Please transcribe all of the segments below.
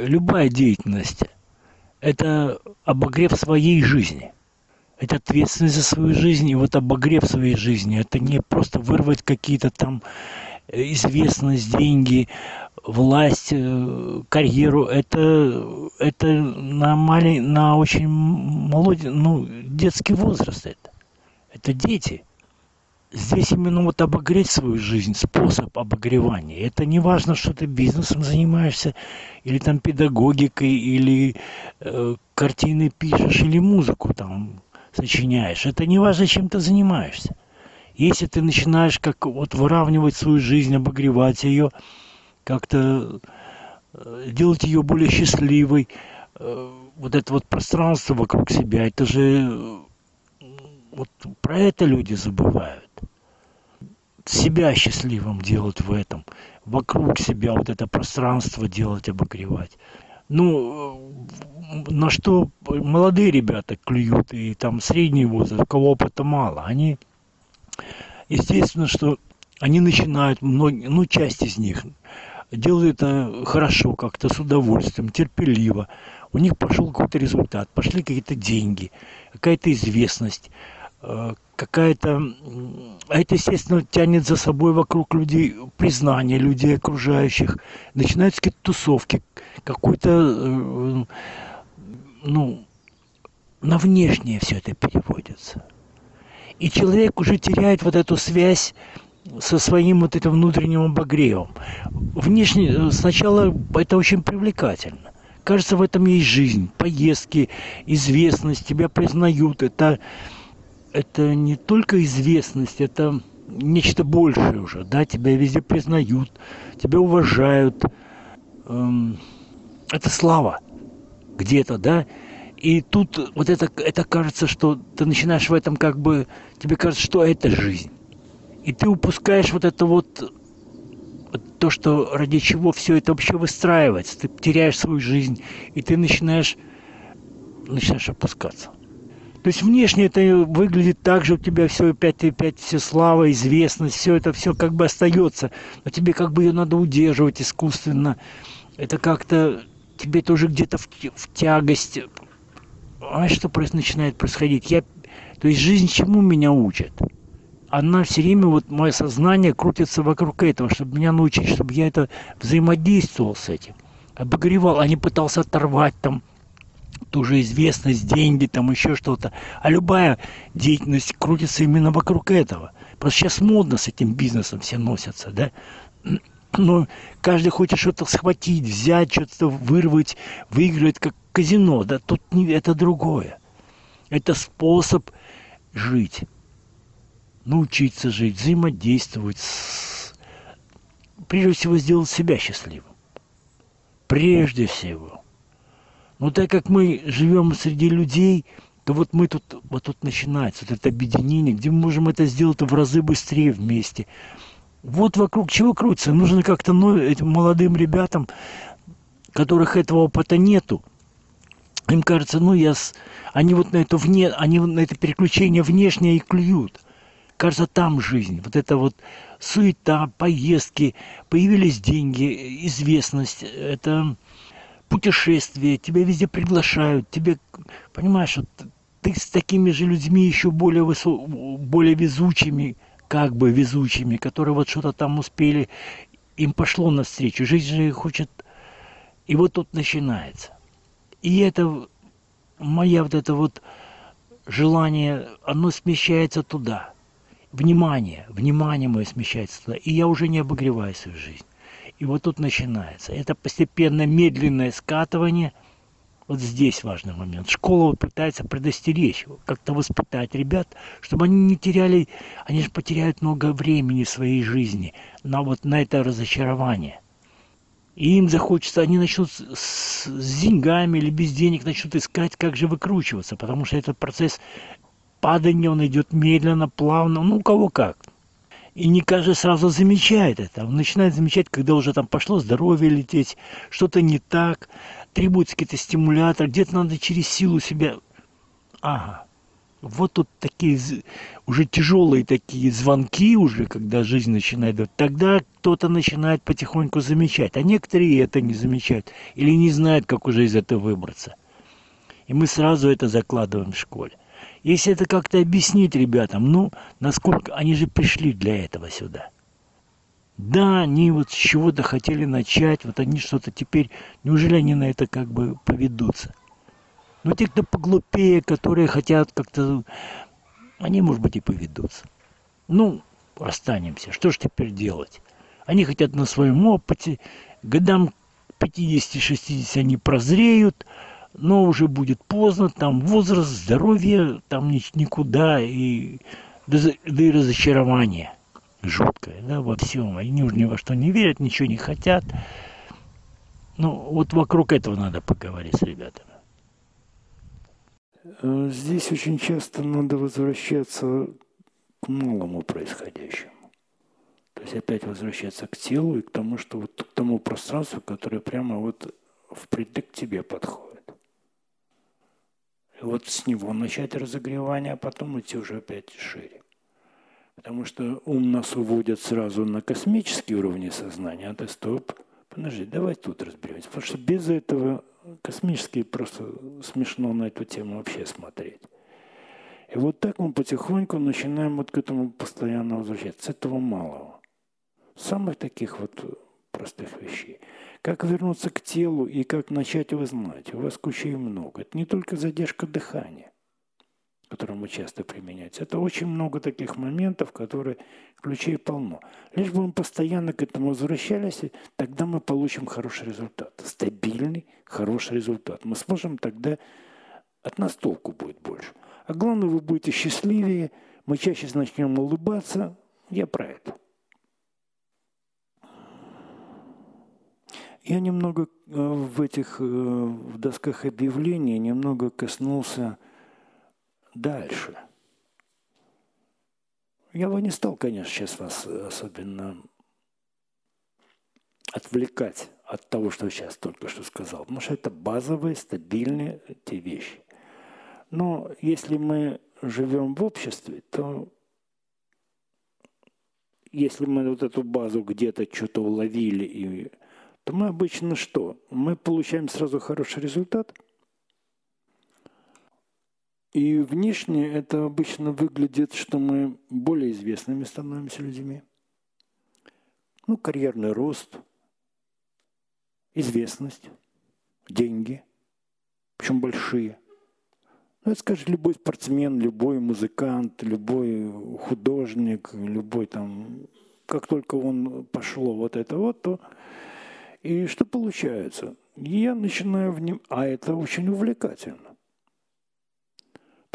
любая деятельность – это обогрев своей жизни. Это ответственность за свою жизнь, и вот обогрев своей жизни – это не просто вырвать какие-то там известность, деньги, власть, э, карьеру, это, это на, малень, на очень молодой, ну, детский возраст это. Это дети. Здесь именно вот обогреть свою жизнь, способ обогревания. Это не важно, что ты бизнесом занимаешься, или там педагогикой, или э, картины пишешь, или музыку там сочиняешь. Это не важно, чем ты занимаешься. Если ты начинаешь как вот выравнивать свою жизнь, обогревать ее, как-то э, делать ее более счастливой, э, вот это вот пространство вокруг себя, это же вот про это люди забывают. Себя счастливым делать в этом, вокруг себя вот это пространство делать, обогревать. Ну, э, на что молодые ребята клюют, и там средний возраст, у кого опыта мало, они естественно, что они начинают, ну, часть из них делают это хорошо, как-то с удовольствием, терпеливо. У них пошел какой-то результат, пошли какие-то деньги, какая-то известность, какая-то... А это, естественно, тянет за собой вокруг людей признание людей окружающих. Начинаются какие-то тусовки, какой-то, э, ну, на внешнее все это переводится и человек уже теряет вот эту связь со своим вот этим внутренним обогревом. Внешне э, сначала это очень привлекательно. Кажется, в этом есть жизнь, поездки, известность, тебя признают. Это, это не только известность, это нечто большее уже, да, тебя везде признают, тебя уважают. Эм, это слава где-то, да, и тут вот это, это кажется, что ты начинаешь в этом как бы, тебе кажется, что это жизнь. И ты упускаешь вот это вот, то, что ради чего все это вообще выстраивается. Ты теряешь свою жизнь, и ты начинаешь, начинаешь опускаться. То есть внешне это выглядит так же, у тебя все опять и опять все слава, известность, все это все как бы остается, но тебе как бы ее надо удерживать искусственно. Это как-то тебе тоже где-то в, в тягость а что начинает происходить? Я, то есть жизнь чему меня учит? Она все время, вот мое сознание крутится вокруг этого, чтобы меня научить, чтобы я это взаимодействовал с этим, обогревал, а не пытался оторвать там ту же известность, деньги, там еще что-то. А любая деятельность крутится именно вокруг этого. Просто сейчас модно с этим бизнесом все носятся, да? Но каждый хочет что-то схватить, взять, что-то вырвать, выиграть, как казино, да тут не, это другое. Это способ жить, научиться жить, взаимодействовать, с... прежде всего сделать себя счастливым. Прежде всего. Но так как мы живем среди людей, то вот мы тут, вот тут начинается вот это объединение, где мы можем это сделать в разы быстрее вместе. Вот вокруг чего крутится. Нужно как-то ну, этим молодым ребятам, которых этого опыта нету, им кажется, ну я, с... они вот на это вне, они на это переключение внешнее и клюют. Кажется, там жизнь, вот это вот суета, поездки, появились деньги, известность, это путешествие, тебя везде приглашают, тебе, понимаешь, вот ты с такими же людьми еще более, более везучими, как бы везучими, которые вот что-то там успели, им пошло навстречу. Жизнь же хочет... И вот тут начинается. И это моя вот это вот желание, оно смещается туда. Внимание, внимание мое смещается туда. И я уже не обогреваю свою жизнь. И вот тут начинается. Это постепенно медленное скатывание. Вот здесь важный момент. Школа пытается предостеречь, как-то воспитать ребят, чтобы они не теряли, они же потеряют много времени в своей жизни на вот на это разочарование и им захочется, они начнут с, с деньгами или без денег начнут искать, как же выкручиваться, потому что этот процесс падания, он идет медленно, плавно, ну, у кого как. И не каждый сразу замечает это. Он начинает замечать, когда уже там пошло здоровье лететь, что-то не так, требуется какие-то стимуляторы, где-то надо через силу себя... Ага. вот тут такие уже тяжелые такие звонки уже, когда жизнь начинает, тогда кто-то начинает потихоньку замечать, а некоторые это не замечают или не знают, как уже из этого выбраться. И мы сразу это закладываем в школе. Если это как-то объяснить ребятам, ну, насколько они же пришли для этого сюда. Да, они вот с чего-то хотели начать, вот они что-то теперь, неужели они на это как бы поведутся? Но те, кто поглупее, которые хотят как-то, они, может быть, и поведутся. Ну, расстанемся. Что ж теперь делать? Они хотят на своем опыте. Годам 50-60 они прозреют, но уже будет поздно. Там возраст, здоровье, там никуда. И, да, да и разочарование жуткое да, во всем. Они уже ни во что не верят, ничего не хотят. Ну, вот вокруг этого надо поговорить с ребятами. Э, здесь очень часто надо возвращаться к малому происходящему. То есть опять возвращаться к телу и к тому, что вот к тому пространству, которое прямо вот впритык к тебе подходит. И вот с него начать разогревание, а потом идти уже опять шире. Потому что ум нас уводит сразу на космические уровни сознания, а ты стоп, подожди, давай тут разберемся. Потому что без этого космически просто смешно на эту тему вообще смотреть. И вот так мы потихоньку начинаем вот к этому постоянно возвращаться. С этого малого. Самых таких вот простых вещей. Как вернуться к телу и как начать его знать. У вас кучей много. Это не только задержка дыхания которому часто применяется. Это очень много таких моментов, которые ключей полно. Лишь бы мы постоянно к этому возвращались, тогда мы получим хороший результат. Стабильный, хороший результат. Мы сможем тогда, от нас толку будет больше. А главное, вы будете счастливее, мы чаще начнем улыбаться. Я про это. Я немного э, в этих э, в досках объявлений немного коснулся дальше. Я бы не стал, конечно, сейчас вас особенно отвлекать от того, что сейчас только что сказал, потому что это базовые, стабильные те вещи. Но если мы живем в обществе, то если мы вот эту базу где-то что-то уловили, и, то мы обычно что? Мы получаем сразу хороший результат – и внешне это обычно выглядит, что мы более известными становимся людьми. Ну, карьерный рост, известность, деньги, причем большие. Ну, это скажет любой спортсмен, любой музыкант, любой художник, любой там, как только он пошло вот это вот, то и что получается? Я начинаю в нем, а это очень увлекательно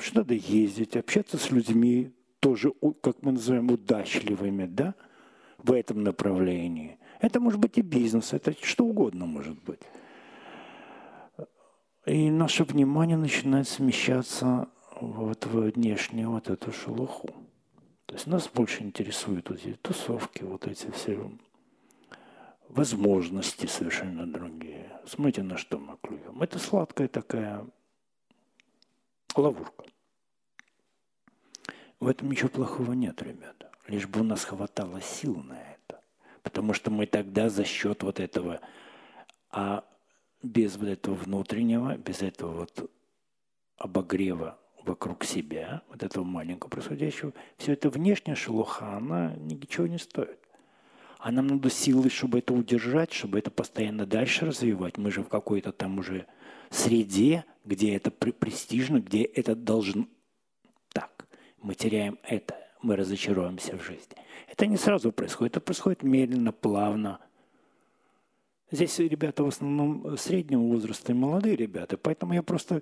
что надо ездить, общаться с людьми, тоже, как мы называем, удачливыми, да, в этом направлении. Это может быть и бизнес, это что угодно может быть. И наше внимание начинает смещаться вот в внешнюю вот эту шелуху. То есть нас больше интересуют вот эти тусовки, вот эти все возможности совершенно другие. Смотрите, на что мы клюем. Это сладкая такая ловушка. В этом ничего плохого нет, ребята. Лишь бы у нас хватало сил на это. Потому что мы тогда за счет вот этого, а без вот этого внутреннего, без этого вот обогрева вокруг себя, вот этого маленького происходящего, все это внешняя шелуха, она ничего не стоит. А нам надо силы, чтобы это удержать, чтобы это постоянно дальше развивать. Мы же в какой-то там уже среде, где это престижно, где это должно так. Мы теряем это, мы разочаруемся в жизни. Это не сразу происходит, это происходит медленно, плавно. Здесь ребята в основном среднего возраста и молодые ребята, поэтому я просто,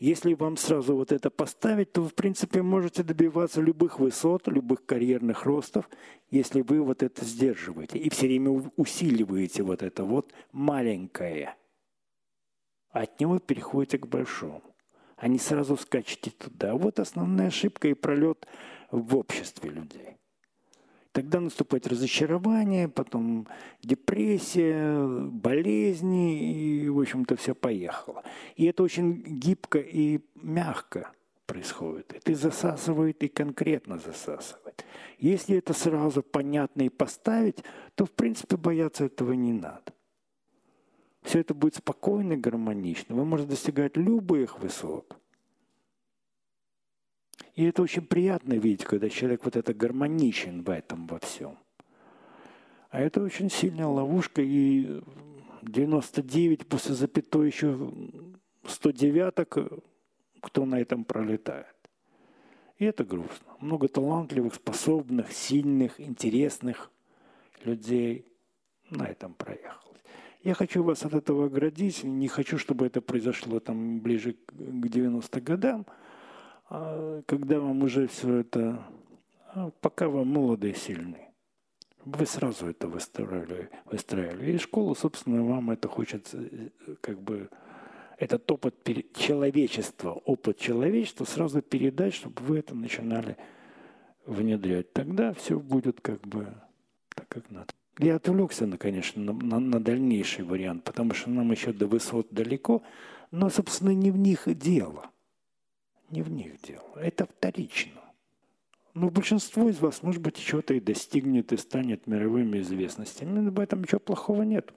если вам сразу вот это поставить, то вы, в принципе, можете добиваться любых высот, любых карьерных ростов, если вы вот это сдерживаете и все время усиливаете вот это вот маленькое – от него переходите к большому. А не сразу скачете туда. Вот основная ошибка и пролет в обществе людей. Тогда наступает разочарование, потом депрессия, болезни, и, в общем-то, все поехало. И это очень гибко и мягко происходит. Это и засасывает, и конкретно засасывает. Если это сразу понятно и поставить, то, в принципе, бояться этого не надо. Все это будет спокойно и гармонично. Вы можете достигать любых высот. И это очень приятно видеть, когда человек вот это гармоничен в этом во всем. А это очень сильная ловушка, и 99 после запятой еще 109 кто на этом пролетает. И это грустно. Много талантливых, способных, сильных, интересных людей на этом проехалось. Я хочу вас от этого оградить. Не хочу, чтобы это произошло там ближе к 90 годам, когда вам уже все это, а пока вы молоды и сильны. Вы сразу это выстраивали, выстраивали. И школа, собственно, вам это хочется э, как бы этот опыт человечества, опыт человечества сразу передать, чтобы вы это начинали внедрять. Тогда все будет как бы так, как надо. Я отвлекся, на, конечно, на, на, на дальнейший вариант, потому что нам еще до высот далеко, но, собственно, не в них дело. Не в них дело. Это вторично. Но большинство из вас, может быть, чего-то и достигнет, и станет мировыми известностями. В этом ничего плохого нет.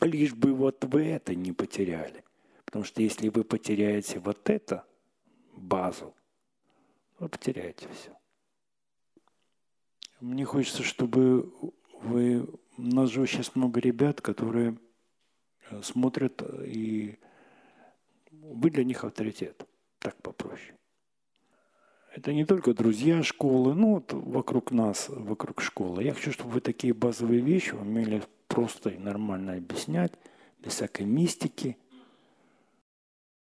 Лишь бы вот вы это не потеряли. Потому что если вы потеряете вот это, базу, вы потеряете все. Мне хочется, чтобы вы... У нас же сейчас много ребят, которые э, смотрят, и вы для них авторитет. Это не только друзья школы, ну вот вокруг нас, вокруг школы. Я хочу, чтобы вы такие базовые вещи умели просто и нормально объяснять, без всякой мистики –